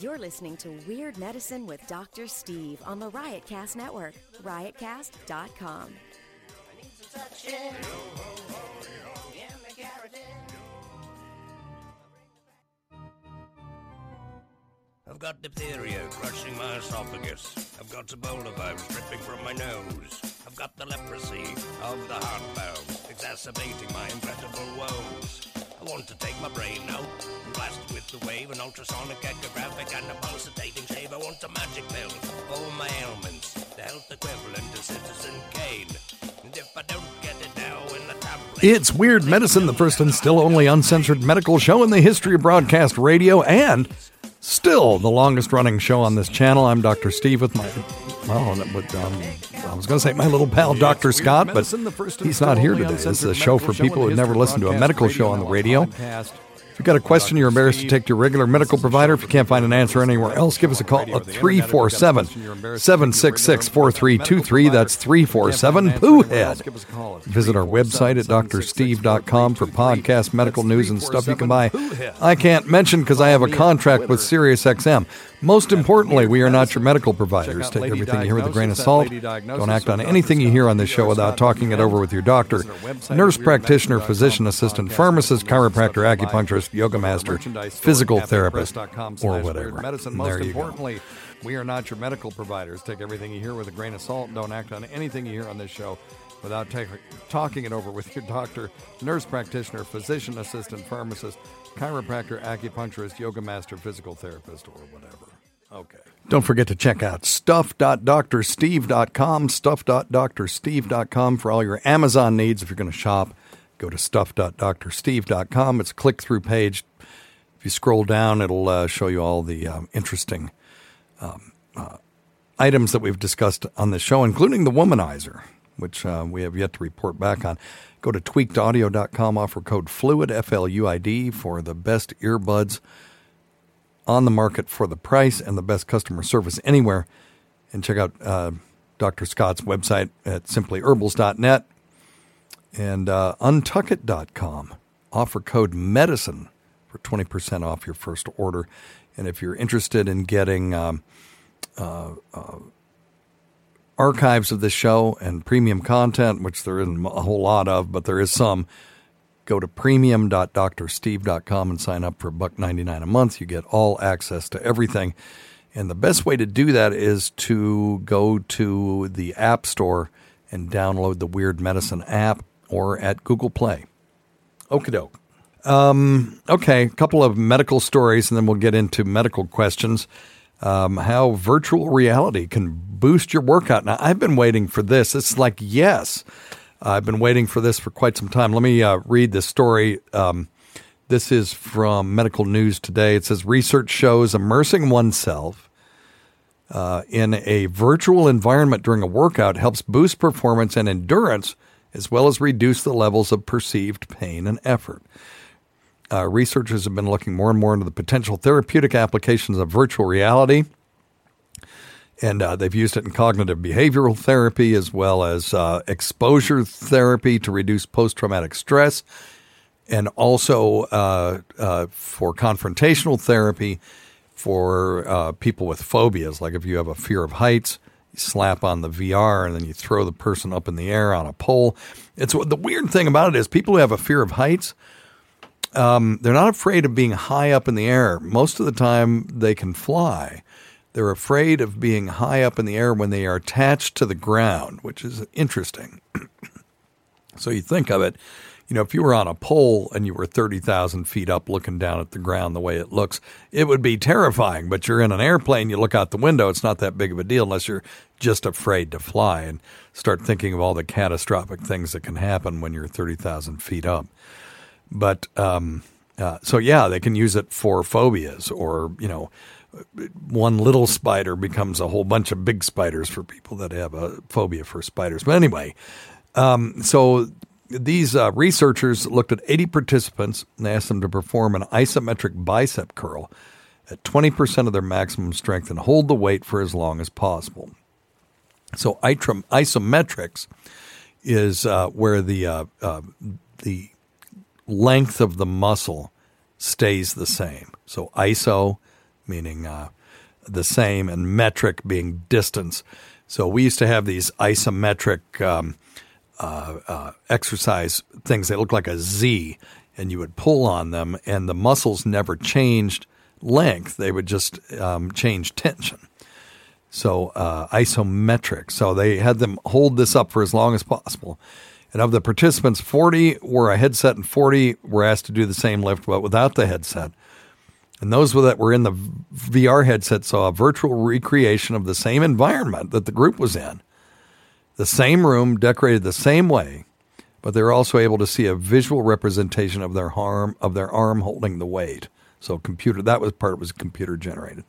You're listening to Weird Medicine with Dr. Steve on the Riotcast Network, riotcast.com. I've got diphtheria crushing my esophagus. I've got Ebola virus dripping from my nose. I've got the leprosy of the heart valve, exacerbating my incredible woes. I want to take my brain out blast it with the wave, an ultrasonic echographic and a pulsating shave. I want a magic pill for all my ailments, the health equivalent of Citizen Kane. And if I don't get it now in the tablet, It's Weird Medicine, the first and still only uncensored medical show in the history of broadcast radio, and still the longest running show on this channel. I'm Dr. Steve with my, well, that would, um, I was going to say my little pal, Dr. Scott, but he's not here today. This is a show for people who've never listened to a medical show on the radio. You've got a question you're embarrassed to take to your regular medical provider, if you can't find an answer anywhere else, give us a call at 347 766 4323. That's 347 Poohhead. Visit our website at drsteve.com for podcast, medical news, and stuff you can buy. I can't mention because I have a contract with SiriusXM. Most importantly, we are not your medical providers. Take everything you hear with a grain of salt. Don't act on anything you hear on this show without talking it over with your doctor, nurse practitioner, physician assistant, pharmacist, chiropractor, acupuncturist, yoga master, physical therapist, or whatever. And there you go. We are not your medical providers. Take everything you hear with a grain of salt. Don't act on anything you hear on this show without ta- talking it over with your doctor, nurse practitioner, physician assistant, pharmacist, chiropractor, acupuncturist, yoga master, physical therapist, or whatever. Okay. Don't forget to check out stuff.drsteve.com, stuff.drsteve.com for all your Amazon needs. If you're going to shop, go to stuff.drsteve.com. It's a click through page. If you scroll down, it'll uh, show you all the um, interesting um, uh, items that we've discussed on this show, including the womanizer, which uh, we have yet to report back on. Go to tweakedaudio.com, offer code FLUID, F L U I D, for the best earbuds on the market for the price and the best customer service anywhere. And check out uh, Dr. Scott's website at simplyherbals.net and uh, untuckit.com. Offer code MEDICINE for 20% off your first order. And if you're interested in getting um, uh, uh, archives of this show and premium content, which there isn't a whole lot of, but there is some, go to premium.drsteve.com and sign up for a buck 99 a month. You get all access to everything. And the best way to do that is to go to the App Store and download the Weird Medicine app or at Google Play. Okie doke. Um, okay, a couple of medical stories, and then we'll get into medical questions. Um, how virtual reality can boost your workout. Now, I've been waiting for this. It's like, yes, I've been waiting for this for quite some time. Let me uh, read this story. Um, this is from Medical News Today. It says research shows immersing oneself uh, in a virtual environment during a workout helps boost performance and endurance, as well as reduce the levels of perceived pain and effort. Uh, researchers have been looking more and more into the potential therapeutic applications of virtual reality. And uh, they've used it in cognitive behavioral therapy as well as uh, exposure therapy to reduce post traumatic stress, and also uh, uh, for confrontational therapy for uh, people with phobias. Like if you have a fear of heights, you slap on the VR and then you throw the person up in the air on a pole. It's the weird thing about it is people who have a fear of heights um, they're not afraid of being high up in the air. Most of the time, they can fly. They're afraid of being high up in the air when they are attached to the ground, which is interesting. so you think of it, you know, if you were on a pole and you were 30,000 feet up looking down at the ground the way it looks, it would be terrifying. But you're in an airplane, you look out the window, it's not that big of a deal unless you're just afraid to fly and start thinking of all the catastrophic things that can happen when you're 30,000 feet up. But um, uh, so yeah, they can use it for phobias, or you know, one little spider becomes a whole bunch of big spiders for people that have a phobia for spiders. But anyway, um, so these uh, researchers looked at 80 participants and asked them to perform an isometric bicep curl at 20% of their maximum strength and hold the weight for as long as possible. So isometrics is uh, where the uh, uh, the length of the muscle stays the same. So ISO meaning uh, the same, and metric being distance. So we used to have these isometric um, uh, uh, exercise things. that look like a Z, and you would pull on them, and the muscles never changed length; they would just um, change tension. So uh, isometric. So they had them hold this up for as long as possible. And of the participants, 40 wore a headset and 40 were asked to do the same lift, but without the headset. And those that were in the VR headset saw a virtual recreation of the same environment that the group was in. The same room, decorated the same way, but they were also able to see a visual representation of their arm of their arm holding the weight. So computer that was part was computer generated.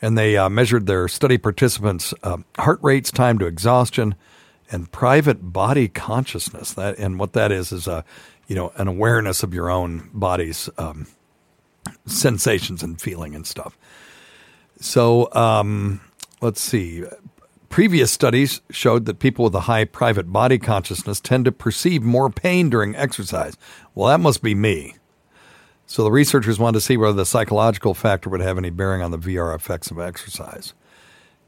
And they uh, measured their study participants' uh, heart rates, time to exhaustion, and private body consciousness. That and what that is is a you know an awareness of your own body's um, sensations and feeling and stuff. So um, let's see. Previous studies showed that people with a high private body consciousness tend to perceive more pain during exercise. Well, that must be me. So the researchers wanted to see whether the psychological factor would have any bearing on the VR effects of exercise.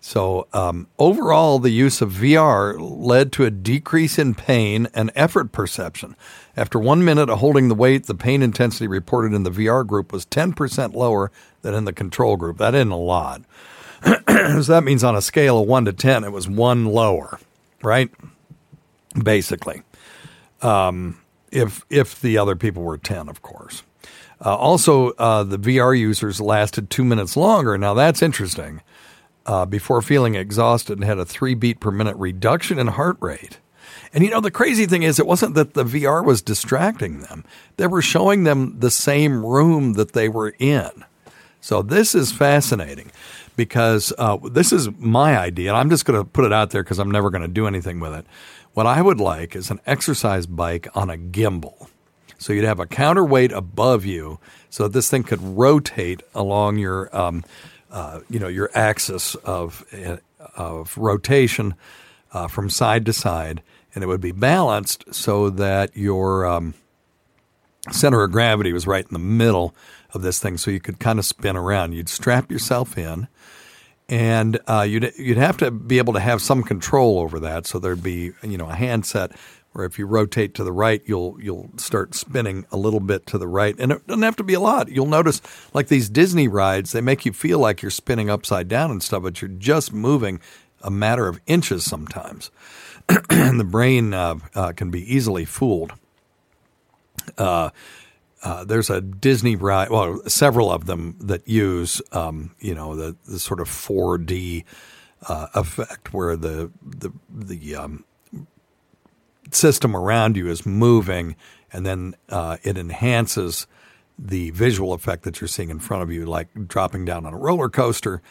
So, um, overall, the use of VR led to a decrease in pain and effort perception. After one minute of holding the weight, the pain intensity reported in the VR group was 10% lower than in the control group. That isn't a lot. so that means on a scale of 1 to 10, it was one lower, right? Basically. Um, if, if the other people were 10, of course. Uh, also, uh, the VR users lasted two minutes longer. Now, that's interesting uh, before feeling exhausted and had a three beat per minute reduction in heart rate. And you know, the crazy thing is, it wasn't that the VR was distracting them, they were showing them the same room that they were in. So this is fascinating because uh, this is my idea. And I'm just going to put it out there because I'm never going to do anything with it. What I would like is an exercise bike on a gimbal. So you'd have a counterweight above you so this thing could rotate along your. Um, uh, you know your axis of of rotation uh, from side to side, and it would be balanced so that your um, center of gravity was right in the middle of this thing, so you could kind of spin around. You'd strap yourself in, and uh, you'd you'd have to be able to have some control over that. So there'd be you know a handset where if you rotate to the right, you'll you'll start spinning a little bit to the right, and it doesn't have to be a lot. You'll notice, like these Disney rides, they make you feel like you're spinning upside down and stuff, but you're just moving a matter of inches sometimes, and the brain uh, uh, can be easily fooled. Uh, uh, there's a Disney ride, well, several of them that use, um, you know, the, the sort of 4D uh, effect where the the the um, system around you is moving, and then uh, it enhances the visual effect that you're seeing in front of you, like dropping down on a roller coaster.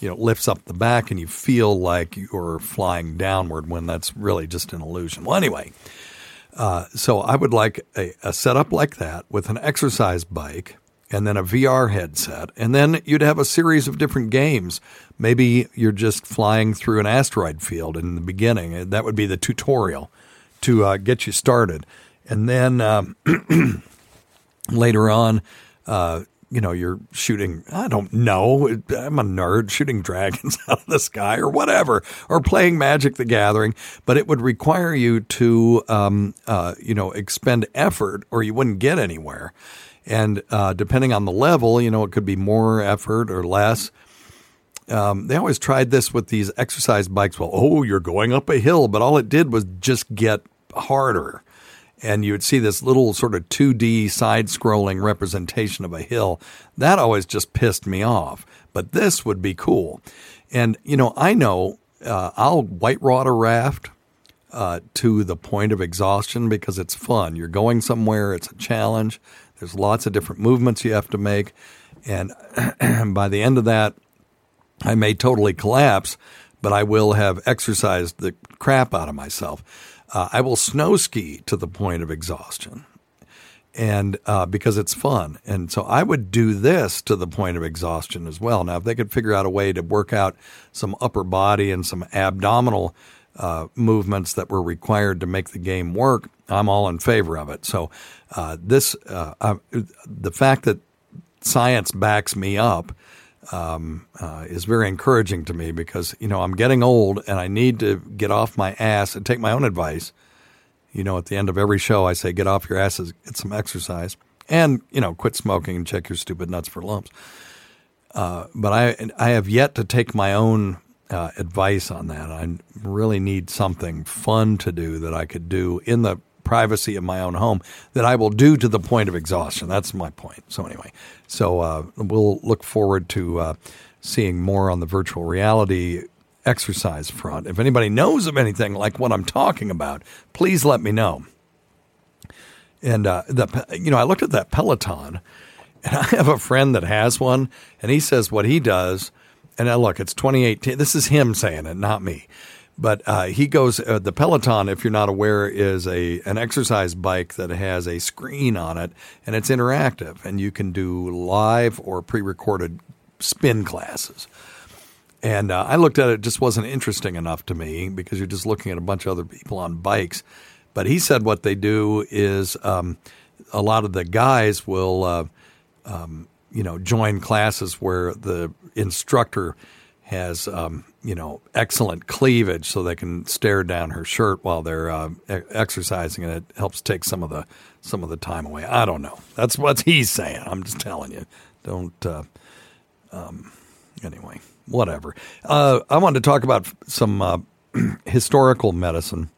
You know, lifts up the back, and you feel like you're flying downward when that's really just an illusion. Well, anyway, uh, so I would like a, a setup like that with an exercise bike and then a VR headset. And then you'd have a series of different games. Maybe you're just flying through an asteroid field in the beginning. That would be the tutorial to uh, get you started. And then um, later on, uh, you know, you're shooting, I don't know, I'm a nerd, shooting dragons out of the sky or whatever, or playing Magic the Gathering, but it would require you to, um, uh, you know, expend effort or you wouldn't get anywhere. And uh, depending on the level, you know, it could be more effort or less. Um, they always tried this with these exercise bikes. Well, oh, you're going up a hill, but all it did was just get harder. And you would see this little sort of 2D side scrolling representation of a hill. That always just pissed me off. But this would be cool. And, you know, I know uh, I'll white water raft uh, to the point of exhaustion because it's fun. You're going somewhere, it's a challenge. There's lots of different movements you have to make. And by the end of that, I may totally collapse, but I will have exercised the crap out of myself. Uh, I will snow ski to the point of exhaustion, and uh, because it's fun, and so I would do this to the point of exhaustion as well. Now, if they could figure out a way to work out some upper body and some abdominal uh, movements that were required to make the game work, I'm all in favor of it. So, uh, this uh, the fact that science backs me up um, uh, is very encouraging to me because you know I'm getting old and I need to get off my ass and take my own advice. You know, at the end of every show, I say, "Get off your asses, get some exercise, and you know, quit smoking and check your stupid nuts for lumps." Uh, but I I have yet to take my own uh, advice on that. I really need something fun to do that I could do in the privacy of my own home that I will do to the point of exhaustion. That's my point. So anyway, so uh, we'll look forward to uh, seeing more on the virtual reality exercise front. If anybody knows of anything like what I'm talking about, please let me know. And uh, the you know I looked at that Peloton, and I have a friend that has one, and he says what he does. And now look, it's 2018. This is him saying it, not me. But uh, he goes uh, the Peloton. If you're not aware, is a an exercise bike that has a screen on it, and it's interactive, and you can do live or pre-recorded spin classes. And uh, I looked at it; it just wasn't interesting enough to me because you're just looking at a bunch of other people on bikes. But he said what they do is um, a lot of the guys will, uh, um, you know, join classes where the instructor has um, you know excellent cleavage, so they can stare down her shirt while they're uh, exercising, and it helps take some of the some of the time away. I don't know. That's what he's saying. I'm just telling you. Don't. Uh, um, anyway, whatever. Uh, I wanted to talk about some uh, historical medicine.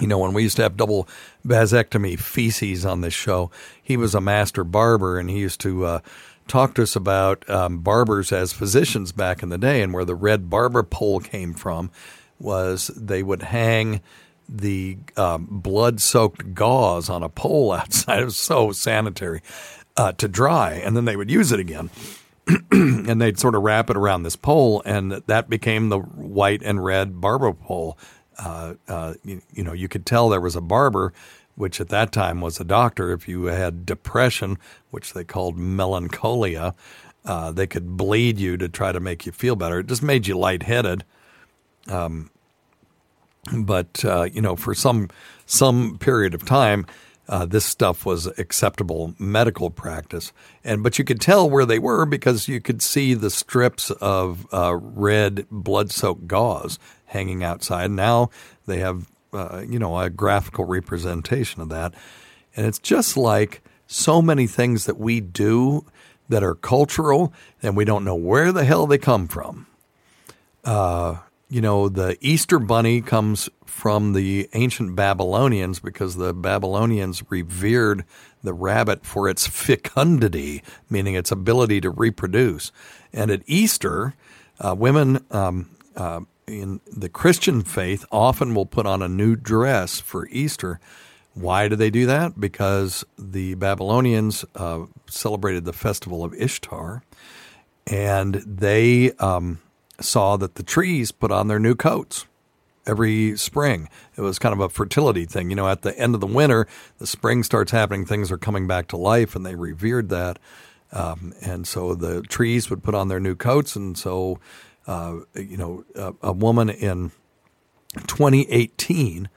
You know, when we used to have double vasectomy feces on this show, he was a master barber, and he used to uh, talk to us about um, barbers as physicians back in the day, and where the red barber pole came from was they would hang the um, blood-soaked gauze on a pole outside. It was so sanitary uh, to dry, and then they would use it again. and they'd sort of wrap it around this pole, and that became the white and red barber pole. Uh, uh, you, you, know, you could tell there was a barber which at that time was a doctor. If you had depression, which they called melancholia, uh, they could bleed you to try to make you feel better. It just made you lightheaded. Um, but uh, you know, for some some period of time, uh, this stuff was acceptable medical practice. And but you could tell where they were because you could see the strips of uh, red blood-soaked gauze hanging outside. Now they have uh, you know, a graphical representation of that. And it's just like so many things that we do that are cultural and we don't know where the hell they come from. Uh, you know, the Easter bunny comes from the ancient Babylonians because the Babylonians revered the rabbit for its fecundity, meaning its ability to reproduce. And at Easter, uh, women um, uh, in the Christian faith often will put on a new dress for Easter. Why do they do that? Because the Babylonians uh, celebrated the festival of Ishtar, and they um, saw that the trees put on their new coats every spring. It was kind of a fertility thing. You know, at the end of the winter, the spring starts happening, things are coming back to life, and they revered that. Um, and so the trees would put on their new coats, and so uh, you know, a, a, woman in 2018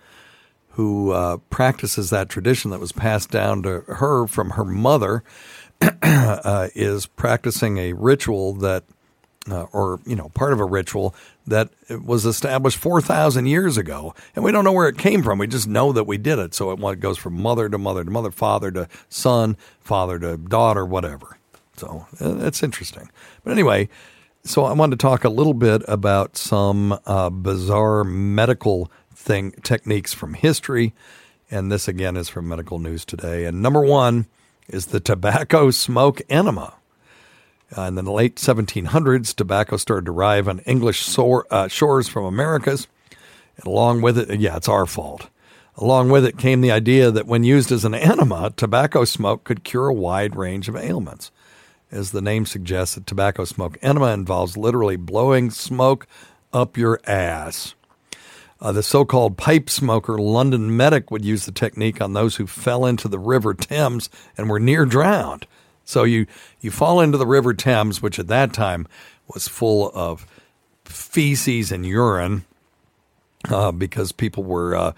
who uh, practices that tradition that was passed down to her from her mother uh, is practicing a ritual that, uh, or you know, part of a ritual that was established 4,000 years ago, and we don't know where it came from. We just know that we did it. So it goes from mother to mother to mother, father to son, father to daughter, whatever. So uh, it's interesting. But anyway, so I wanted to talk a little bit about some uh, bizarre medical thing techniques from history, and this again is from Medical News Today. And number one is the tobacco smoke enema. Uh, in the late 1700s, tobacco started to arrive on English sore, uh, shores from Americas. And along with it, yeah, it's our fault. Along with it came the idea that when used as an enema, tobacco smoke could cure a wide range of ailments. As the name suggests, a tobacco smoke enema involves literally blowing smoke up your ass. Uh, the so called pipe smoker London medic would use the technique on those who fell into the River Thames and were near drowned. So you, you fall into the River Thames, which at that time was full of feces and urine uh, because people were uh,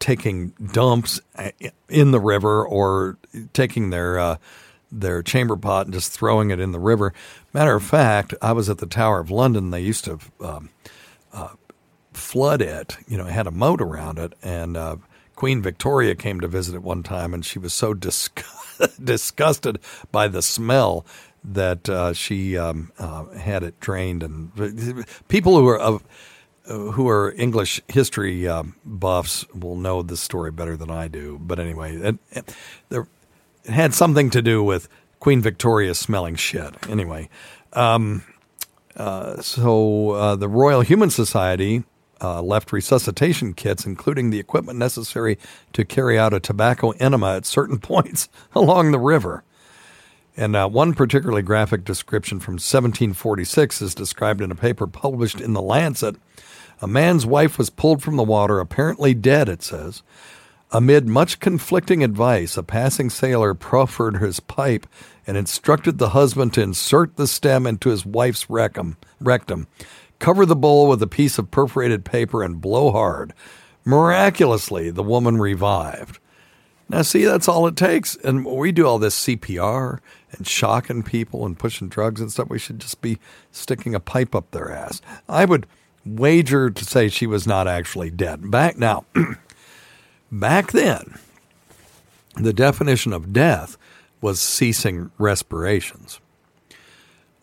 taking dumps uh, in the river or taking their uh, their chamber pot and just throwing it in the river. Matter of fact, I was at the Tower of London. They used to um, uh, flood it. You know, it had a moat around it, and uh, Queen Victoria came to visit it one time, and she was so disgust- disgusted by the smell that uh, she um, uh, had it drained. And people who are of who are English history um, buffs will know this story better than I do. But anyway, it, it, there, had something to do with Queen Victoria smelling shit. Anyway, um, uh, so uh, the Royal Humane Society uh, left resuscitation kits, including the equipment necessary to carry out a tobacco enema at certain points along the river. And uh, one particularly graphic description from 1746 is described in a paper published in The Lancet. A man's wife was pulled from the water, apparently dead, it says. Amid much conflicting advice, a passing sailor proffered his pipe and instructed the husband to insert the stem into his wife's rectum, cover the bowl with a piece of perforated paper, and blow hard. Miraculously, the woman revived. Now, see, that's all it takes. And we do all this CPR and shocking people and pushing drugs and stuff. We should just be sticking a pipe up their ass. I would wager to say she was not actually dead. Back now, back then, the definition of death was ceasing respirations.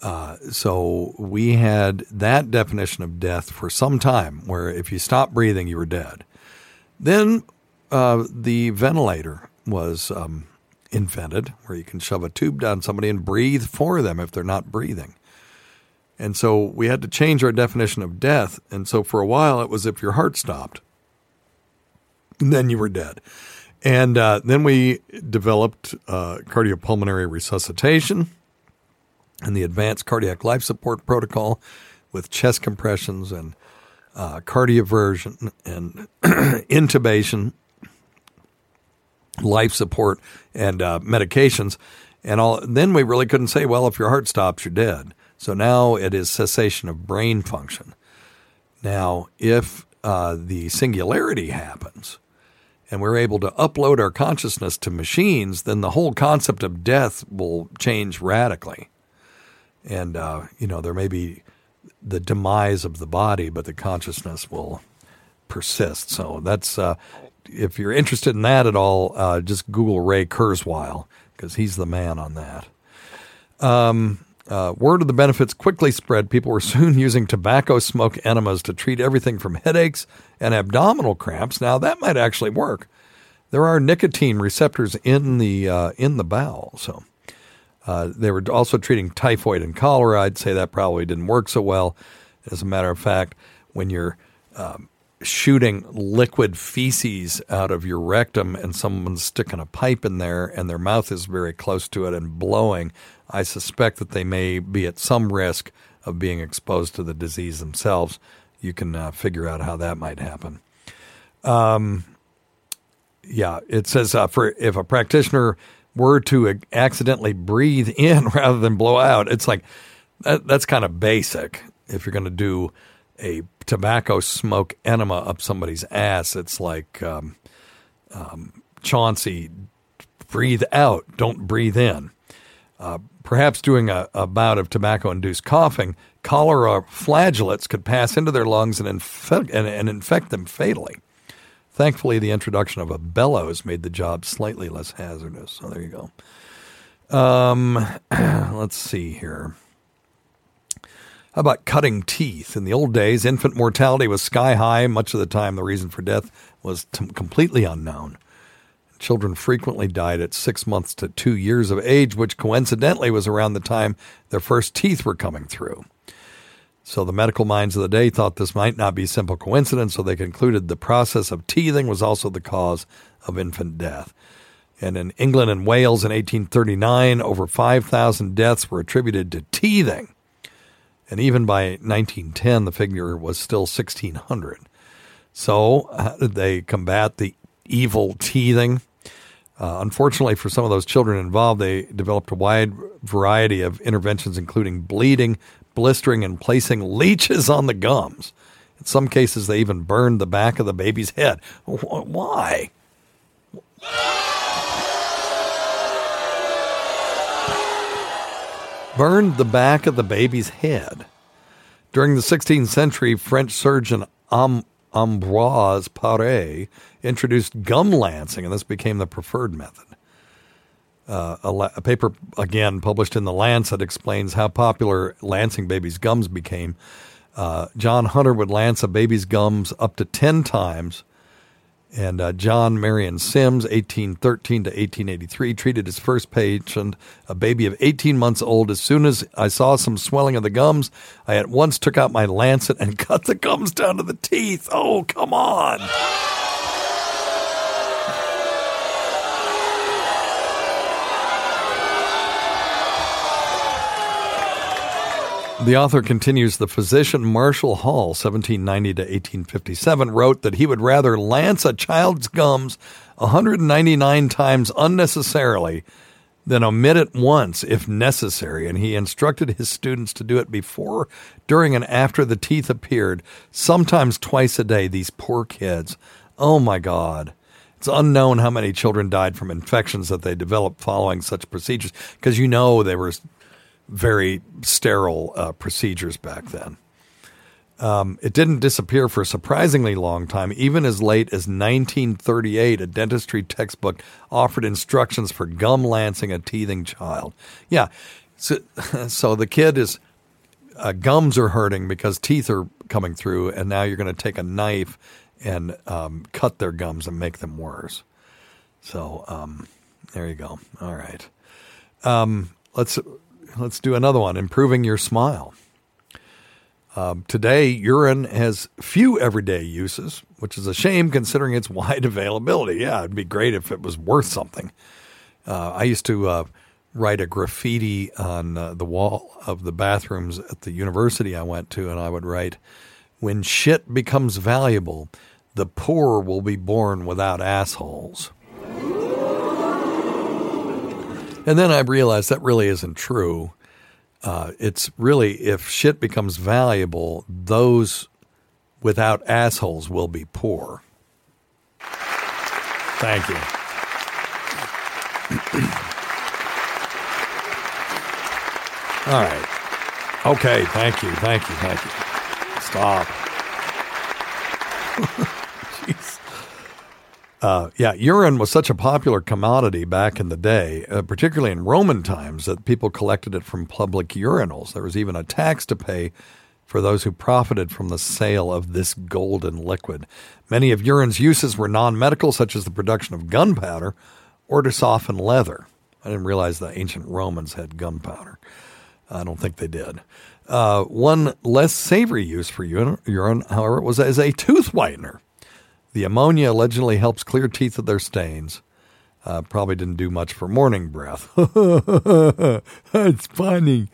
Uh, so we had that definition of death for some time, where if you stopped breathing, you were dead. Then uh, the ventilator was um, invented, where you can shove a tube down somebody and breathe for them if they're not breathing. And so we had to change our definition of death. And so for a while, it was if your heart stopped, then you were dead. And uh, then we developed uh, cardiopulmonary resuscitation and the advanced cardiac life support protocol with chest compressions and uh, cardioversion and intubation, life support, and uh, medications. And all. Then we really couldn't say, well, if your heart stops, you're dead. So now it is cessation of brain function. Now, if uh, the singularity happens and we're able to upload our consciousness to machines, then the whole concept of death will change radically. And, uh, you know, there may be the demise of the body, but the consciousness will persist. So that's, uh, if you're interested in that at all, uh, just Google Ray Kurzweil because he's the man on that. Um, uh, word of the benefits quickly spread. People were soon using tobacco smoke enemas to treat everything from headaches and abdominal cramps. Now that might actually work. There are nicotine receptors in the uh, in the bowel, so uh, they were also treating typhoid and cholera. I'd say that probably didn't work so well. As a matter of fact, when you're um, shooting liquid feces out of your rectum and someone's sticking a pipe in there and their mouth is very close to it and blowing, I suspect that they may be at some risk of being exposed to the disease themselves. You can uh, figure out how that might happen. Um, yeah, it says uh, for if a practitioner were to accidentally breathe in rather than blow out, it's like that, that's kind of basic. If you're going to do a tobacco smoke enema up somebody's ass, it's like um, um, Chauncey, breathe out, don't breathe in. Uh, perhaps doing a, a bout of tobacco induced coughing, cholera flagellates could pass into their lungs and, and, and infect them fatally. Thankfully, the introduction of a bellows made the job slightly less hazardous. So there you go. Um, let's see here. How about cutting teeth? In the old days, infant mortality was sky high. Much of the time, the reason for death was t- completely unknown. Children frequently died at six months to two years of age, which coincidentally was around the time their first teeth were coming through. So the medical minds of the day thought this might not be simple coincidence, so they concluded the process of teething was also the cause of infant death. And in England and Wales in 1839, over 5,000 deaths were attributed to teething. And even by 1910, the figure was still 1,600. So, how did they combat the evil teething? Uh, unfortunately, for some of those children involved, they developed a wide variety of interventions, including bleeding, blistering, and placing leeches on the gums. In some cases, they even burned the back of the baby's head. Why? burned the back of the baby's head. During the 16th century, French surgeon Am- Ambroise Paré introduced gum lancing, and this became the preferred method. Uh, a, la- a, paper, again, published in The Lancet, explains how popular lancing babies' gums became. Uh, John Hunter would lance a baby's gums up to 10 times and uh, John Marion Sims, 1813 to 1883, treated his first patient, a baby of 18 months old. As soon as I saw some swelling of the gums, I at once took out my lancet and cut the gums down to the teeth. Oh, come on. The author continues the physician Marshall Hall, 1790 to 1857, wrote that he would rather lance a child's gums 199 times unnecessarily than omit it once if necessary. And he instructed his students to do it before, during, and after the teeth appeared, sometimes twice a day. These poor kids. Oh my God. It's unknown how many children died from infections that they developed following such procedures because you know they were very sterile uh, procedures back then. Um, it didn't disappear for a surprisingly long time. Even as late as 1938, a dentistry textbook offered instructions for gum lancing a teething child. Yeah, so, so the kid is uh, gums are hurting because teeth are coming through, and now you're going to take a knife and um, cut their gums and make them worse. So um, there you go. All right, um, let's Let's do another one improving your smile. Um, today, urine has few everyday uses, which is a shame considering its wide availability. Yeah, it'd be great if it was worth something. Uh, I used to uh, write a graffiti on uh, the wall of the bathrooms at the university I went to, and I would write, When shit becomes valuable, the poor will be born without assholes. And then I realized that really isn't true. Uh, it's really, if shit becomes valuable, those without assholes will be poor. Thank you. All right. Okay. Thank you. Thank you. Thank you. Stop. Jeez. Uh, yeah, urine was such a popular commodity back in the day, uh, particularly in Roman times, that people collected it from public urinals. There was even a tax to pay for those who profited from the sale of this golden liquid. Many of urine's uses were non medical, such as the production of gunpowder or to soften leather. I didn't realize the ancient Romans had gunpowder. I don't think they did. Uh, one less savory use for urine, however, was as a tooth whitener. The ammonia allegedly helps clear teeth of their stains. Uh, probably didn't do much for morning breath. it's funny.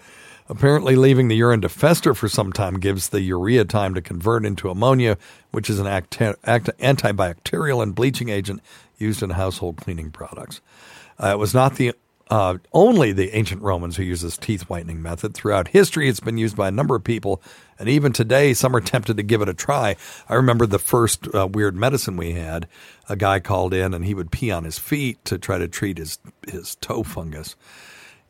Apparently, leaving the urine to fester for some time gives the urea time to convert into ammonia, which is an act- act- antibacterial and bleaching agent used in household cleaning products. Uh, it was not the uh, only the ancient Romans who used this teeth whitening method. Throughout history, it's been used by a number of people, and even today, some are tempted to give it a try. I remember the first uh, weird medicine we had. A guy called in, and he would pee on his feet to try to treat his his toe fungus.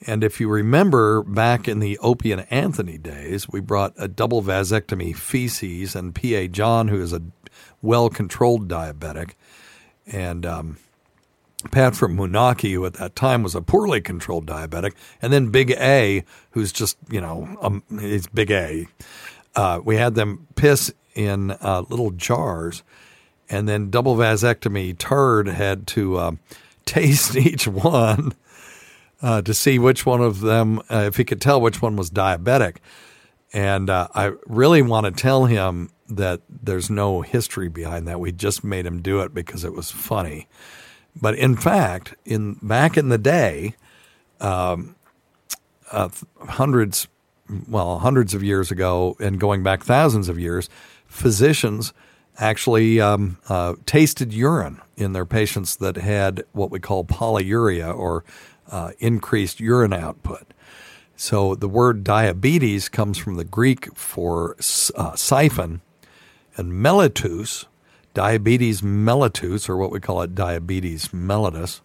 And if you remember back in the Opie and Anthony days, we brought a double vasectomy feces and P.A. John, who is a well controlled diabetic, and um, Pat from Moonachie, who at that time was a poorly controlled diabetic, and then Big A, who's just, you know, um, he's Big A. Uh, we had them piss in uh, little jars, and then double vasectomy turd had to uh, taste each one uh, to see which one of them, uh, if he could tell which one was diabetic. And uh, I really want to tell him that there's no history behind that. We just made him do it because it was funny. But in fact, in back in the day, um, uh, hundreds, well, hundreds of years ago, and going back thousands of years, physicians actually um, uh, tasted urine in their patients that had what we call polyuria or uh, increased urine output. So the word diabetes comes from the Greek for uh, siphon, and mellitus diabetes mellitus, or what we call it diabetes mellitus,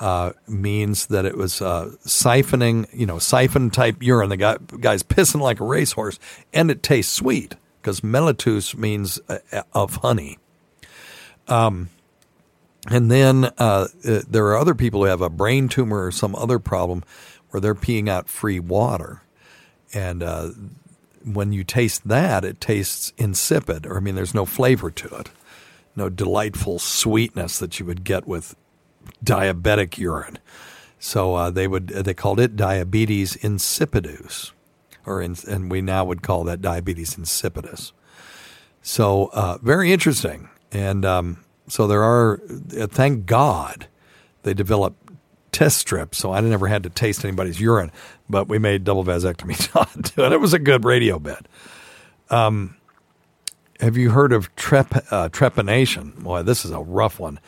uh, means that it was uh, siphoning, you know, siphon type urine. The guy, guy's pissing like a racehorse, and it tastes sweet because mellitus means uh, of honey. Um, and then uh, uh, there are other people who have a brain tumor or some other problem where they're peeing out free water. And uh, when you taste that, it tastes insipid, or I mean, there's no flavor to it, no delightful sweetness that you would get with diabetic urine. So uh, they would they called it diabetes insipidus, or in, and we now would call that diabetes insipidus. So uh, very interesting, and um, so there are. Uh, thank God, they developed test strips, so I never had to taste anybody's urine. But we made double vasectomy do it. Was a good radio bed. Um, have you heard of trep, uh, trepanation? Boy, this is a rough one.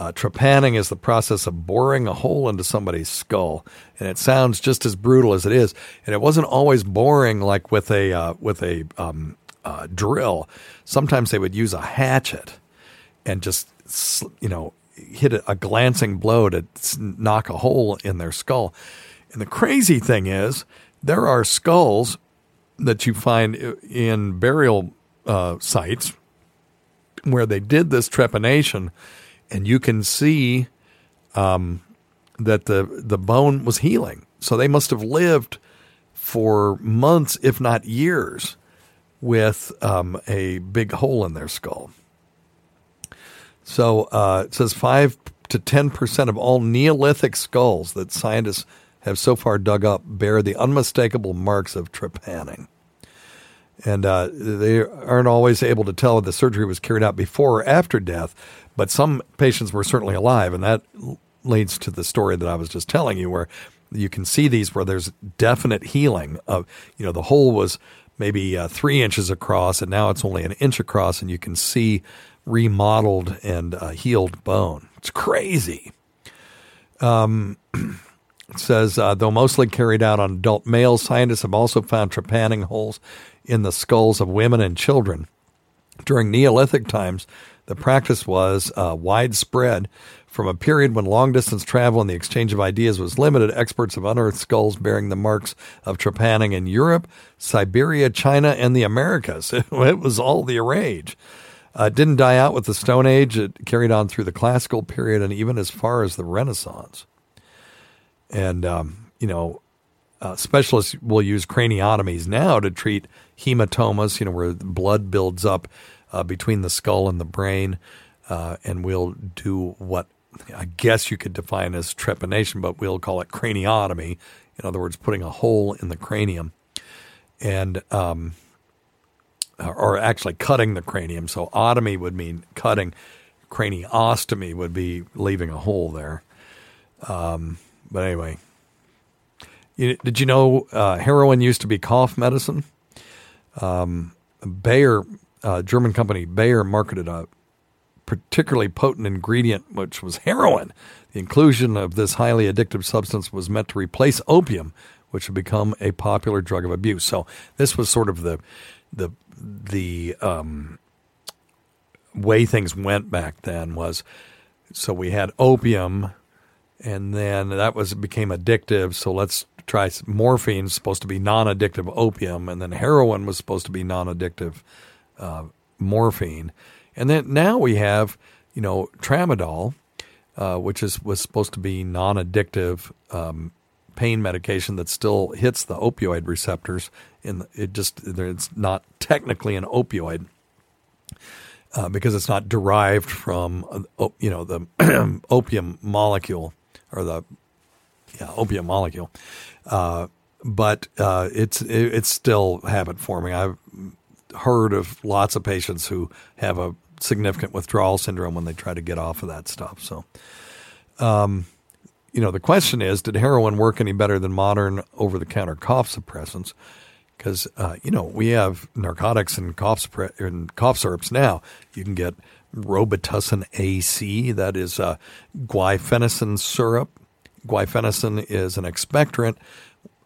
Uh, trepanning is the process of boring a hole into somebody's skull, and it sounds just as brutal as it is. And it wasn't always boring like with a uh, with a um, uh, drill. Sometimes they would use a hatchet and just you know hit a, a glancing blow to knock a hole in their skull. And the crazy thing is, there are skulls that you find in burial uh, sites where they did this trepanation and you can see um, that the the bone was healing. So they must have lived for months, if not years, with um, a big hole in their skull. So uh, it says five to ten percent of all Neolithic skulls that scientists have so far dug up bear the unmistakable marks of trepanning. And uh, they aren't always able to tell if the surgery was carried out before or after death, but some patients were certainly alive, and that leads to the story that I was just telling you, where you can see these where there's definite healing of, you know, the hole was maybe uh, three inches across, and now it's only an inch across, and you can see remodeled and uh, healed bone. It's crazy. Um, it says, uh, though mostly carried out on adult males, scientists have also found trepanning holes in the skulls of women and children. During Neolithic times, the practice was uh, widespread. From a period when long distance travel and the exchange of ideas was limited, experts have unearthed skulls bearing the marks of trepanning in Europe, Siberia, China, and the Americas. It was all the rage. Uh, it didn't die out with the Stone Age. It carried on through the classical period and even as far as the Renaissance. And, um, you know, uh, specialists will use craniotomies now to treat hematomas, you know, where blood builds up uh, between the skull and the brain, uh, and we'll do what I guess you could define as trepanation, but we'll call it craniotomy. In other words, putting a hole in the cranium, and um, or actually cutting the cranium. So otomy would mean cutting. Craniostomy would be leaving a hole there. Um, but anyway, you, did you know uh, heroin used to be cough medicine? Um, Bayer uh, German company Bayer marketed a particularly potent ingredient, which was heroin. The inclusion of this highly addictive substance was meant to replace opium, which had become a popular drug of abuse. So this was sort of the the the um, way things went back then was so we had opium and then that was became addictive so let's try morphine supposed to be non-addictive opium and then heroin was supposed to be non-addictive uh, morphine, and then now we have you know tramadol, uh, which is was supposed to be non-addictive um, pain medication that still hits the opioid receptors. And it just it's not technically an opioid. Uh, because it's not derived from uh, you know the opium molecule or the yeah, opium molecule, uh, but uh, it's it, it's still habit forming. I've heard of lots of patients who have a significant withdrawal syndrome when they try to get off of that stuff. So, um, you know, the question is, did heroin work any better than modern over-the-counter cough suppressants? Because uh, you know we have narcotics and cough and cough syrups now. You can get Robitussin AC, that is uh, guaifenesin syrup. Guaifenesin is an expectorant,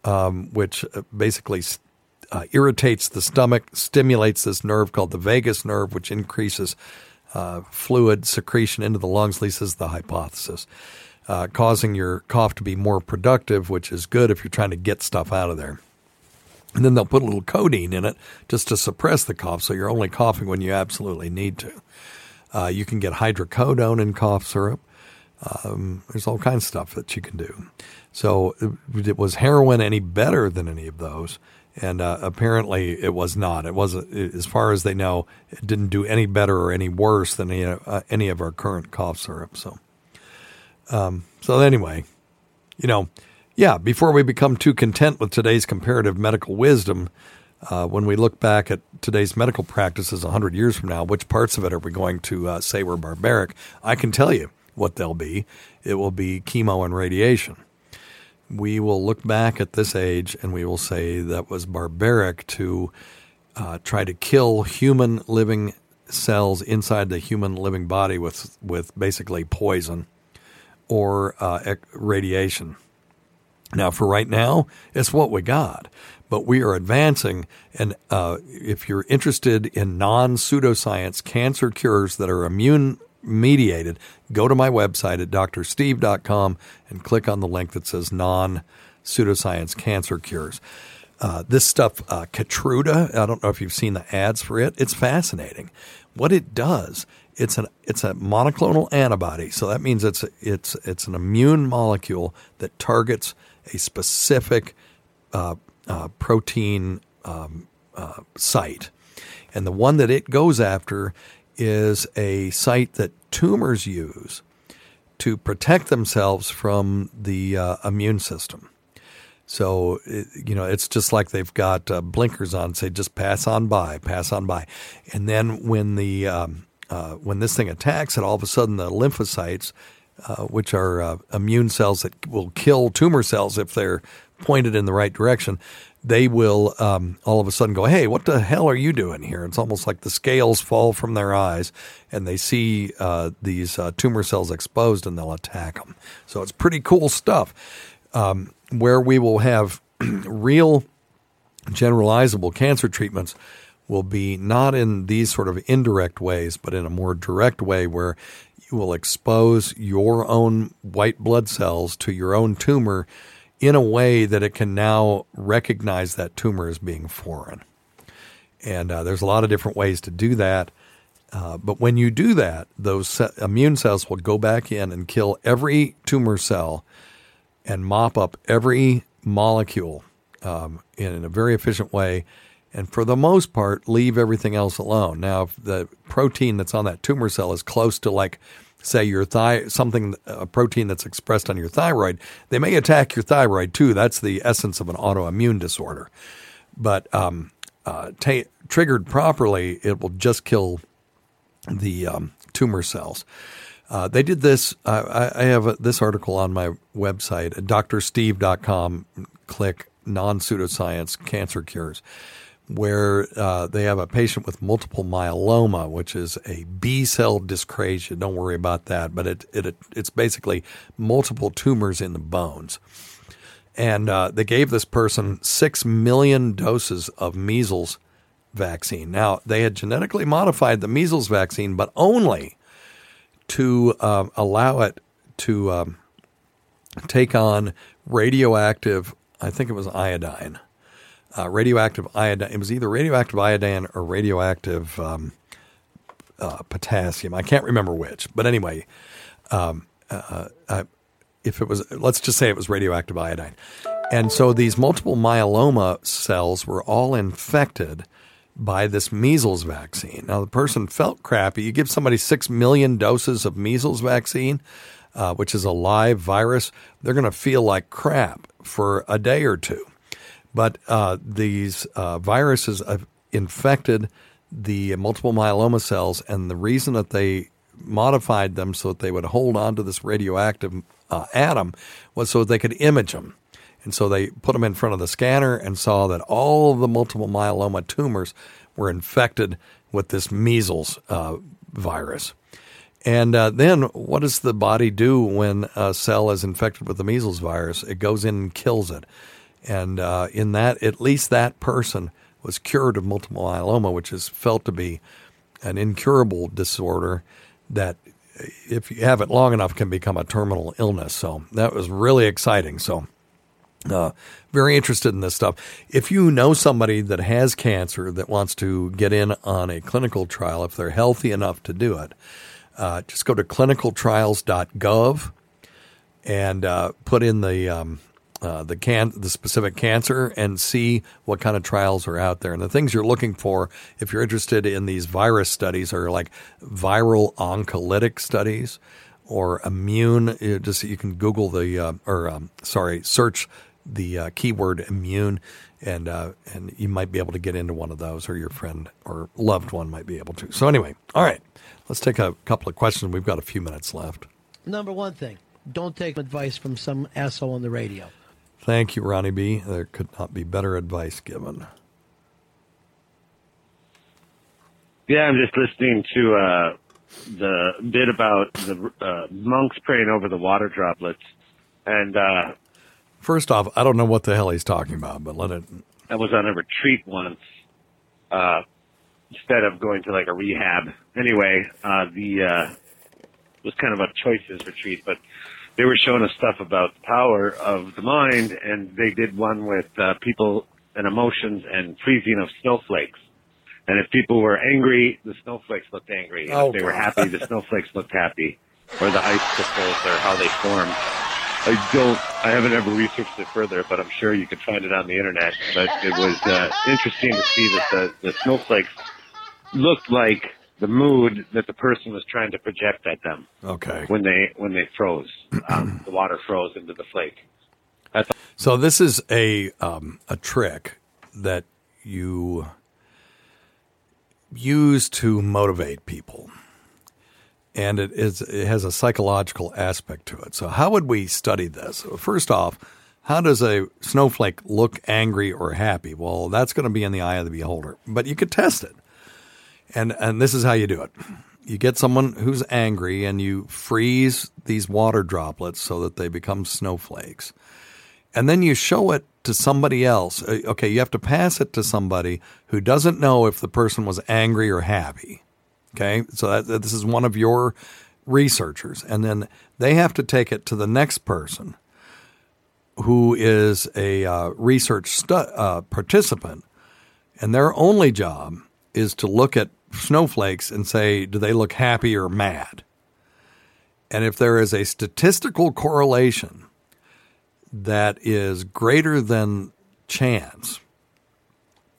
um, which uh, basically uh, irritates the stomach, stimulates this nerve called the vagus nerve, which increases uh, fluid secretion into the lungs, at least is the hypothesis. uh, causing your cough to be more productive, which is good if you're trying to get stuff out of there. And then they'll put a little codeine in it just to suppress the cough, so you're only coughing when you absolutely need to. Uh, you can get hydrocodone in cough syrup. Um, there's all kinds of stuff that you can do. So, it, was heroin any better than any of those? And uh, apparently, it was not. It wasn't, as far as they know, it didn't do any better or any worse than any, uh, any of our current cough syrup. So, um, so anyway, you know, yeah, before we become too content with today's comparative medical wisdom, uh, when we look back at today's medical practices 100 years from now, which parts of it are we going to uh, say were barbaric? I can tell you what they'll be. It will be chemo and radiation. We will look back at this age and we will say that was barbaric to uh, try to kill human living cells inside the human living body with, with basically poison or uh, radiation. Now, for right now, it's what we got, but we are advancing. And uh, if you're interested in non pseudoscience cancer cures that are immune mediated, go to my website at drsteve.com and click on the link that says non pseudoscience cancer cures. Uh, this stuff, uh, I don't know if you've seen the ads for it. It's fascinating. What it does it's an it's a monoclonal antibody, so that means it's it's it's an immune molecule that targets a specific uh, uh, protein um, uh, site, and the one that it goes after is a site that tumors use to protect themselves from the uh, immune system. So, you know, it's just like they've got uh, blinkers on, say, just pass on by, pass on by. And then when the um, uh, when this thing attacks, and all of a sudden the lymphocytes, uh, which are uh, immune cells that will kill tumor cells if they're pointed in the right direction, they will um, all of a sudden go, "Hey, what the hell are you doing here?" It's almost like the scales fall from their eyes, and they see uh, these uh, tumor cells exposed, and they'll attack them. So it's pretty cool stuff. Um, where we will have real generalizable cancer treatments will be not in these sort of indirect ways, but in a more direct way where you will expose your own white blood cells to your own tumor in a way that it can now recognize that tumor as being foreign. And uh, there's a lot of different ways to do that. Uh, but when you do that, those immune cells will go back in and kill every tumor cell and mop up every molecule um, in a very efficient way and for the most part, leave everything else alone. Now, if the protein that's on that tumor cell is close to, like, say, your thigh, something, a protein that's expressed on your thyroid, they may attack your thyroid too. That's the essence of an autoimmune disorder. But um, uh, t- triggered properly, it will just kill the um, tumor cells. Uh, they did this. Uh, I, I, have a, this article on my website, drsteve.com. Click non pseudoscience cancer cures where uh, they have a patient with multiple myeloma, which is a B cell dyscrasia. Don't worry about that, but it, it it's basically multiple tumors in the bones. And uh, they gave this person six million doses of measles vaccine. Now they had genetically modified the measles vaccine, but only to uh, allow it to um, take on radioactive. I think it was iodine uh, radioactive iodine. It was either radioactive iodine or radioactive um, uh, potassium. I can't remember which, but anyway, um, uh, uh, if it was, let's just say it was radioactive iodine. And so these multiple myeloma cells were all infected by this measles vaccine. Now, the person felt crappy. You give somebody six million doses of measles vaccine, uh, which is a live virus, they're going to feel like crap for a day or two. But uh, these uh, viruses have infected the multiple myeloma cells, and the reason that they modified them so that they would hold on to this radioactive uh, atom was so that they could image them. And so they put them in front of the scanner and saw that all of the multiple myeloma tumors were infected with this measles uh, virus. And uh, then what does the body do when a cell is infected with the measles virus? It goes in and kills it. And uh, in that, at least that person was cured of multiple myeloma, which is felt to be an incurable disorder that if you have it long enough, can become a terminal illness. So that was really exciting. So. Uh, very interested in this stuff. If you know somebody that has cancer that wants to get in on a clinical trial, if they're healthy enough to do it, uh, just go to clinicaltrials.gov and uh, put in the um, uh, the can the specific cancer and see what kind of trials are out there. And the things you're looking for, if you're interested in these virus studies, are like viral oncolytic studies or immune. You just you can Google the uh, or um, sorry, search the uh, keyword immune, and uh, and you might be able to get into one of those, or your friend or loved one might be able to. So anyway, all right, let's take a couple of questions. We've got a few minutes left. Number one thing: don't take advice from some asshole on the radio. Thank you, Ronnie B. There could not be better advice given. Yeah, I'm just listening to uh, the bit about the uh, monks praying over the water droplets, and uh, First off, I don't know what the hell he's talking about, but let it. I was on a retreat once, uh, instead of going to like a rehab. Anyway, uh, the uh, it was kind of a choices retreat, but they were showing us stuff about the power of the mind, and they did one with uh, people and emotions and freezing of snowflakes. And if people were angry, the snowflakes looked angry. And Oh, if they were happy, the snowflakes looked happy. Or the ice crystals or how they form. I don't, I haven't ever researched it further, but I'm sure you could find it on the internet. But it was uh, interesting to see that the, the snowflakes looked like the mood that the person was trying to project at them Okay. when they when they froze. Um, the water froze into the flake. That's So this is a um, a trick that you use to motivate people, and it is it has a psychological aspect to it. So how would we study this? First off, how does a snowflake look angry or happy? Well, that's going to be in the eye of the beholder, but you could test it, and and this is how you do it. You get someone who's angry and you freeze these water droplets so that they become snowflakes and then you show it to somebody else. Uh, Okay, you have to pass it to somebody who doesn't know if the person was angry or happy. Okay, so that, that this is one of your researchers, and then they have to take it to the next person who is a uh, research stu- uh, participant, and their only job is to look at snowflakes and say, do they look happy or mad? And if there is a statistical correlation that is greater than chance,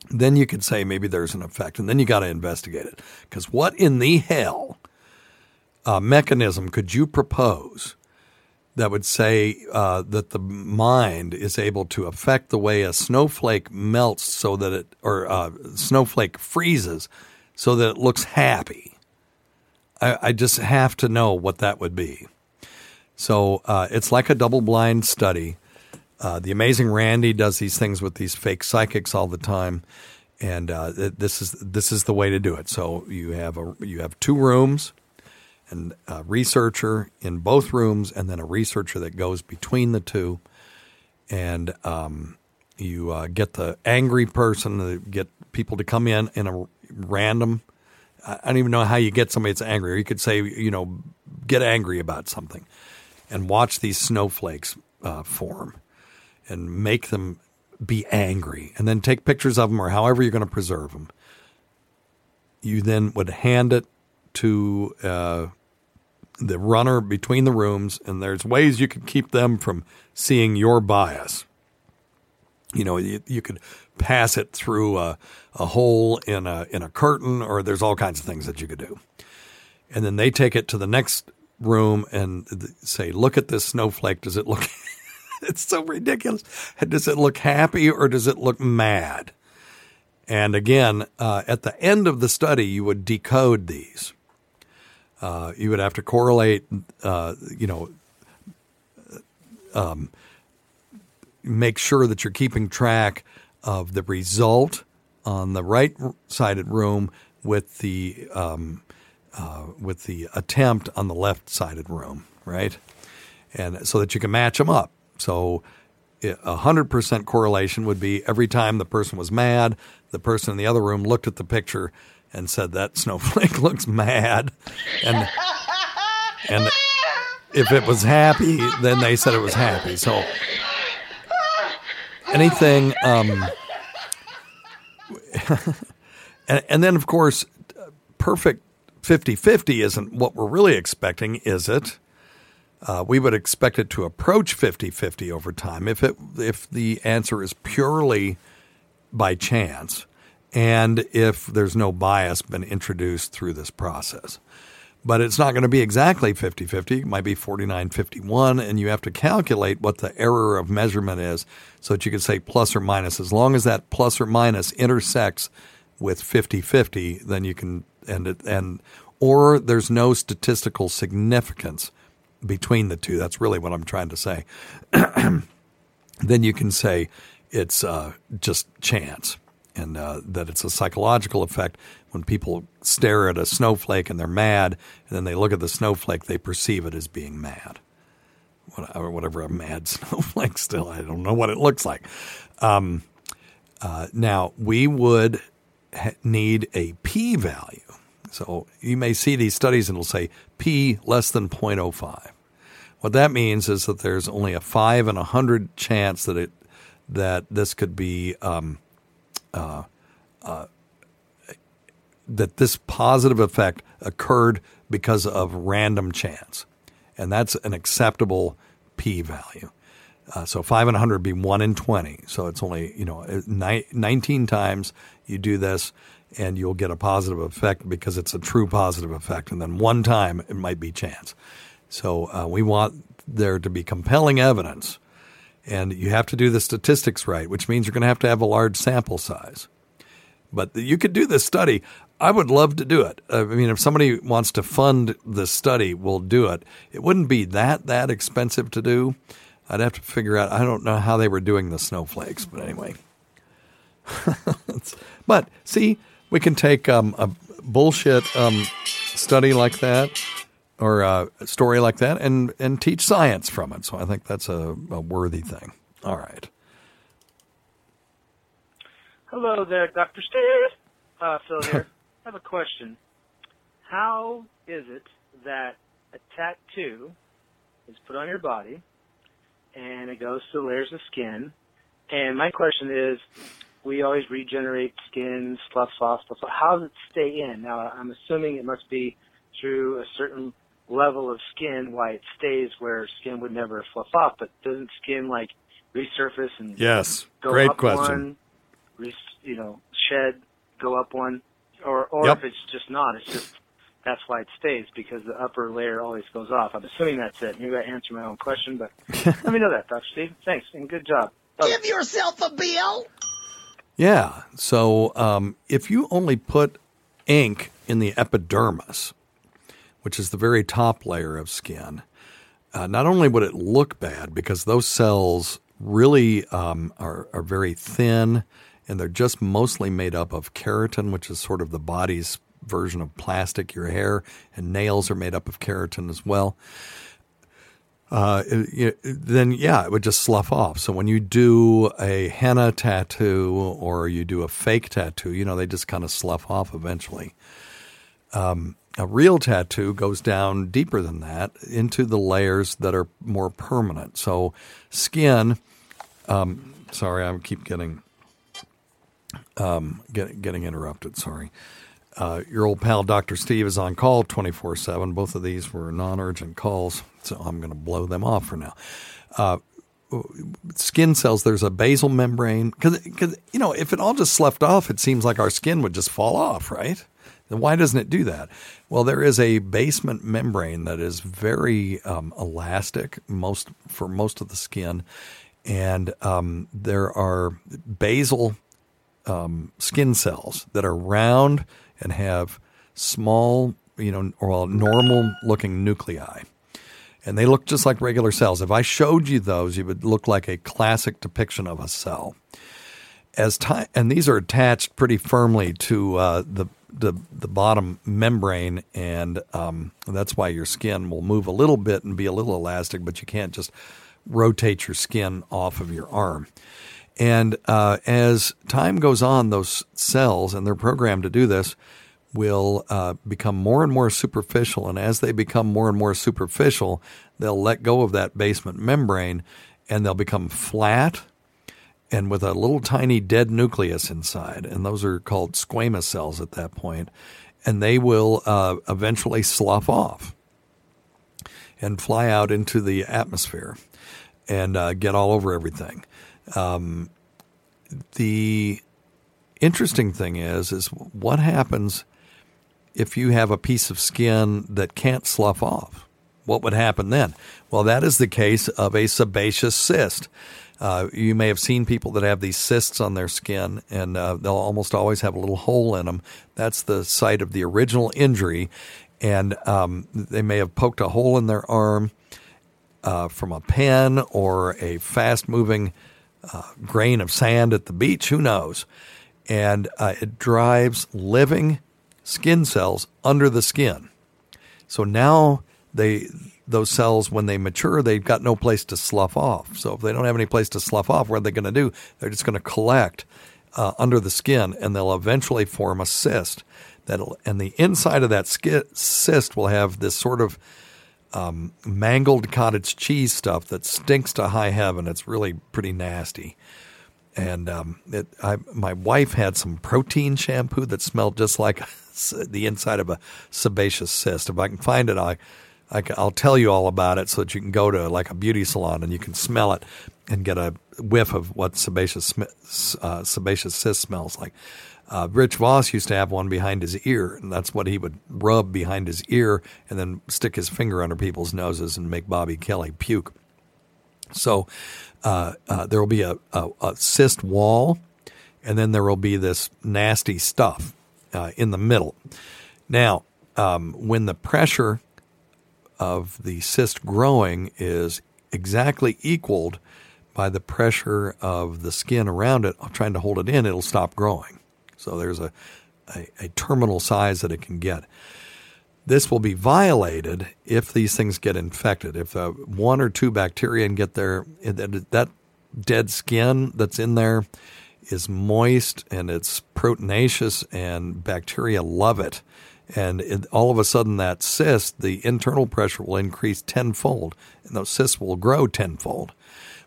then you could say maybe there's an effect, and then you got to investigate it. Because what in the hell uh, mechanism could you propose that would say uh, that the mind is able to affect the way a snowflake melts, so that it or uh, snowflake freezes, so that it looks happy? I, I just have to know what that would be. So uh, it's like a double blind study. Uh, the amazing Randi does these things with these fake psychics all the time, and uh, this is this is the way to do it. So you have a you have two rooms, and a researcher in both rooms, and then a researcher that goes between the two, and um, you uh, get the angry person, get people to come in in a random. I I don't even know how you get somebody that's angry. Or you could say, you know, get angry about something, and watch these snowflakes uh, form, and make them be angry, and then take pictures of them or however you're going to preserve them. You then would hand it to uh, the runner between the rooms, and there's ways you could keep them from seeing your bias. You know, you, you could pass it through a, a hole in a in a curtain, or there's all kinds of things that you could do. And then they take it to the next room and say, "Look at this snowflake. Does it look?" it's so ridiculous. Does it look happy or does it look mad? And again, uh, at the end of the study, you would decode these. Uh, you would have to correlate, uh, you know, um, make sure that you're keeping track of the result on the right sided room with the um, uh, with the attempt on the left sided room, right? And so that you can match them up. So a hundred percent correlation would be every time the person was mad, the person in the other room looked at the picture and said that snowflake looks mad, and And if it was happy, then they said it was happy. So anything. Um, and, and then, of course, perfect 50 50 isn't what we're really expecting, is it? Uh, we would expect it to approach 50 50 over time if, it, if the answer is purely by chance and if there's no bias been introduced through this process. But it's not going to be exactly 50 50. It might be 49 51, and you have to calculate what the error of measurement is so that you can say plus or minus. As long as that plus or minus intersects with 50 50, then you can end it, and or there's no statistical significance between the two. That's really what I'm trying to say. then you can say it's uh, just chance and uh, that it's a psychological effect. When people stare at a snowflake and they're mad, and then they look at the snowflake, they perceive it as being mad. Or whatever a mad snowflake still, I don't know what it looks like. Um, uh, now, we would ha- need a p value. So you may see these studies and it'll say p less than 0.05. What that means is that there's only a five in a hundred chance that it that this could be um, uh, uh, that this positive effect occurred because of random chance, and that's an acceptable p-value. Uh, so five in a hundred be one in twenty. So it's only you know ni- nineteen times you do this, and you'll get a positive effect because it's a true positive effect. And then one time it might be chance. So uh, we want there to be compelling evidence and you have to do the statistics right, which means you're going to have to have a large sample size. But you could do this study. I would love to do it. I mean, if somebody wants to fund this study, we'll do it. It wouldn't be that that expensive to do. I'd have to figure out. I don't know how they were doing the snowflakes, but anyway. but see, we can take um, a bullshit um, study like that or a story like that and, and teach science from it. So I think that's a, a worthy thing. All right. Hello there, Dr. Stairs. Uh, Phil here. I have a question. How is it that a tattoo is put on your body and it goes to layers of skin? And my question is, we always regenerate skin, slough off, stuff. How does it stay in? Now, I'm assuming it must be through a certain level of skin why it stays where skin would never fluff off. But doesn't skin like resurface and yes, go great up question. One, re- you know, shed, go up one, or or Yep. if it's just not, it's just that's why it stays because the upper layer always goes off. I'm assuming that's it. Maybe I answered my own question, but let me know that, Dr. Steve. Thanks and good job. Bye. Give yourself a bill. Yeah. So um, if you only put ink in the epidermis, which is the very top layer of skin, uh, not only would it look bad because those cells really um, are, are very thin and they're just mostly made up of keratin, which is sort of the body's version of plastic. Your hair and nails are made up of keratin as well. Uh, then yeah, it would just slough off. So when you do a henna tattoo or you do a fake tattoo, you know they just kind of slough off eventually. Um, a real tattoo goes down deeper than that into the layers that are more permanent. So skin. Um, sorry, I keep getting um, get, getting interrupted. Sorry. Uh, your old pal Dr. Steve is on call 24 7. Both of these were non urgent calls, so I'm going to blow them off for now. Uh, skin cells, there's a basal membrane. Because, you know, if it all just sloughed off, it seems like our skin would just fall off, right? Why doesn't it do that? Well, there is a basement membrane that is very um, elastic most for most of the skin, and um, there are basal um, skin cells that are round and have small, you know, or normal looking nuclei. And they look just like regular cells. If I showed you those, you would look like a classic depiction of a cell. As time, and these are attached pretty firmly to uh, the, the the bottom membrane, and um, that's why your skin will move a little bit and be a little elastic, but you can't just rotate your skin off of your arm. And uh, as time goes on, those cells, and they're programmed to do this, will uh, become more and more superficial. And as they become more and more superficial, they'll let go of that basement membrane and they'll become flat and with a little tiny dead nucleus inside. And those are called squamous cells at that point. And they will uh, eventually slough off and fly out into the atmosphere and uh, get all over everything. Um, the interesting thing is, is what happens if you have a piece of skin that can't slough off? What would happen then? Well, that is the case of a sebaceous cyst. Uh, you may have seen people that have these cysts on their skin, and uh, they'll almost always have a little hole in them. That's the site of the original injury, and um, they may have poked a hole in their arm uh, from a pen or a fast moving uh, grain of sand at the beach. Who knows? And uh, it drives living skin cells under the skin. So now they those cells when they mature they've got no place to slough off. So if they don't have any place to slough off, what are they going to do? They're just going to collect uh, under the skin, and they'll eventually form a cyst. That'll and the inside of that cyst will have this sort of um, mangled cottage cheese stuff that stinks to high heaven. It's really pretty nasty. And um, it, I, my wife had some protein shampoo that smelled just like the inside of a sebaceous cyst. If I can find it, I, I will tell you all about it so that you can go to like a beauty salon and you can smell it and get a whiff of what sebaceous uh, sebaceous cyst smells like. Uh, Rich Voss used to have one behind his ear, and that's what he would rub behind his ear and then stick his finger under people's noses and make Bobby Kelly puke. So uh, uh, there will be a, a, a, cyst wall, and then there will be this nasty stuff uh, in the middle. Now, um, when the pressure of the cyst growing is exactly equaled by the pressure of the skin around it, trying to hold it in, it'll stop growing. So there's a, a, a terminal size that it can get. This will be violated if these things get infected. If the one or two bacteria get there, that dead skin that's in there is moist and it's proteinaceous, and bacteria love it. And it, all of a sudden, that cyst, the internal pressure will increase tenfold, and those cysts will grow tenfold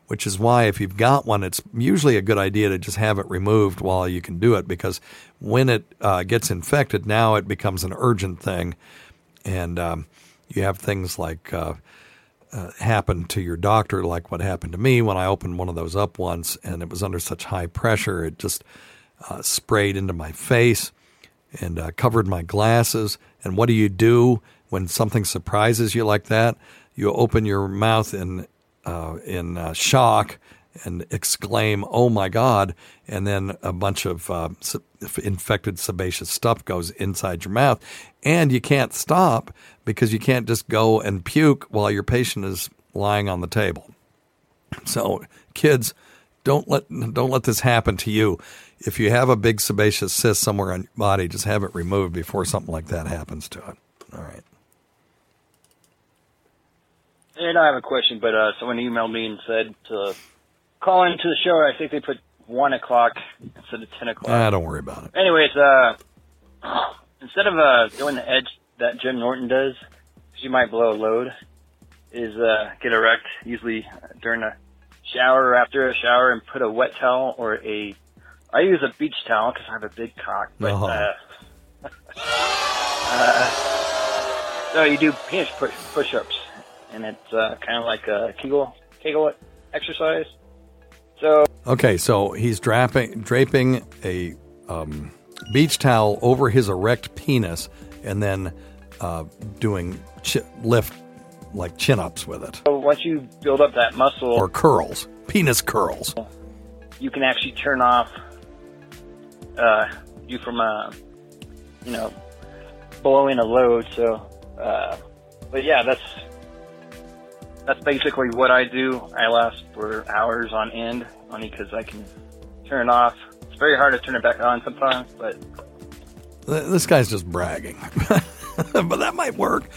which is why if you've got one, it's usually a good idea to just have it removed while you can do it because when it uh, gets infected, now it becomes an urgent thing. And um, you have things like uh, uh, happen to your doctor, like what happened to me when I opened one of those up once and it was under such high pressure, it just uh, sprayed into my face and uh, covered my glasses. And what do you do when something surprises you like that? You open your mouth and uh, in uh, shock and exclaim, "Oh my God!" And then a bunch of uh, infected sebaceous stuff goes inside your mouth, and you can't stop because you can't just go and puke while your patient is lying on the table. So, kids, don't let don't let this happen to you. If you have a big sebaceous cyst somewhere on your body, just have it removed before something like that happens to it. All right. And I have a question, but uh, someone emailed me and said to call into the show. I think they put one o'clock instead of ten o'clock. Ah, don't worry about it. Anyways, uh, instead of uh, doing the edge that Jim Norton does, because you might blow a load, is uh, get erect usually during a shower or after a shower and put a wet towel or a. I use a beach towel because I have a big cock, but. Oh. Uh, uh, so you do penis push, push-ups and it's uh, kind of like a Kegel Kegel exercise. So okay, so he's draping draping a um, beach towel over his erect penis, and then uh, doing chi- lift like chin ups with it. So once you build up that muscle or curls, penis curls, you can actually turn off uh, you from uh, you know blowing a load. So, uh, but yeah, that's that's basically what I do. I last for hours on end, only because I can turn it off. It's very hard to turn it back on sometimes, but this guy's just bragging, but that might work.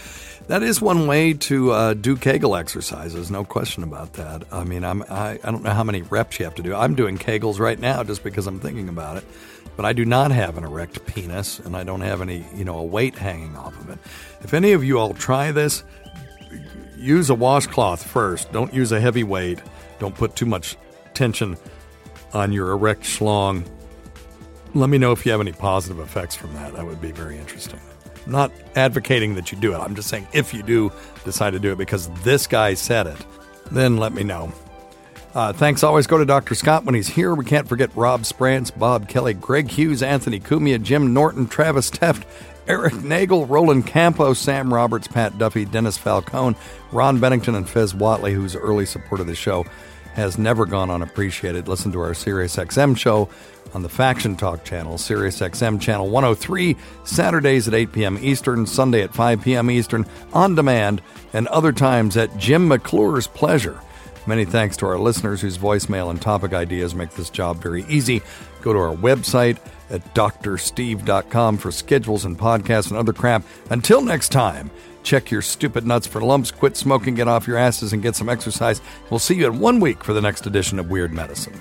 That is one way to uh, do Kegel exercises, no question about that. I mean, I'm, I, I don't know how many reps you have to do. I'm doing Kegels right now just because I'm thinking about it. But I do not have an erect penis, and I don't have any, you know, a weight hanging off of it. If any of you all try this, use a washcloth first. Don't use a heavy weight. Don't put too much tension on your erect schlong. Let me know if you have any positive effects from that. That would be very interesting. I'm not advocating that you do it. I'm just saying if you do decide to do it because this guy said it, then let me know. Uh, thanks always go to Dr. Scott when he's here. We can't forget Rob Sprance, Bob Kelly, Greg Hughes, Anthony Cumia, Jim Norton, Travis Teft, Eric Nagel, Roland Campos, Sam Roberts, Pat Duffy, Dennis Falcone, Ron Bennington, and Fez Whatley, whose early support of the show has never gone unappreciated. Listen to our Sirius XM show on the Faction Talk channel, Sirius XM channel 103, Saturdays at 8 p.m. Eastern, Sunday at 5 p.m. Eastern, on demand, and other times at Jim McClure's pleasure. Many thanks to our listeners whose voicemail and topic ideas make this job very easy. Go to our website at drsteve.com for schedules and podcasts and other crap. Until next time, check your stupid nuts for lumps, quit smoking, get off your asses, and get some exercise. We'll see you in one week for the next edition of Weird Medicine.